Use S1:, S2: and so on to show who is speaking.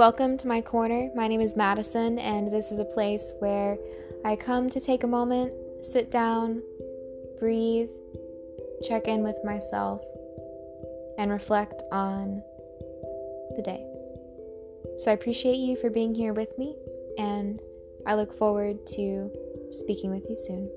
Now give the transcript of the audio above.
S1: Welcome to my corner. My name is Madison, and this is a place where I come to take a moment, sit down, breathe, check in with myself, and reflect on the day. So I appreciate you for being here with me, and I look forward to speaking with you soon.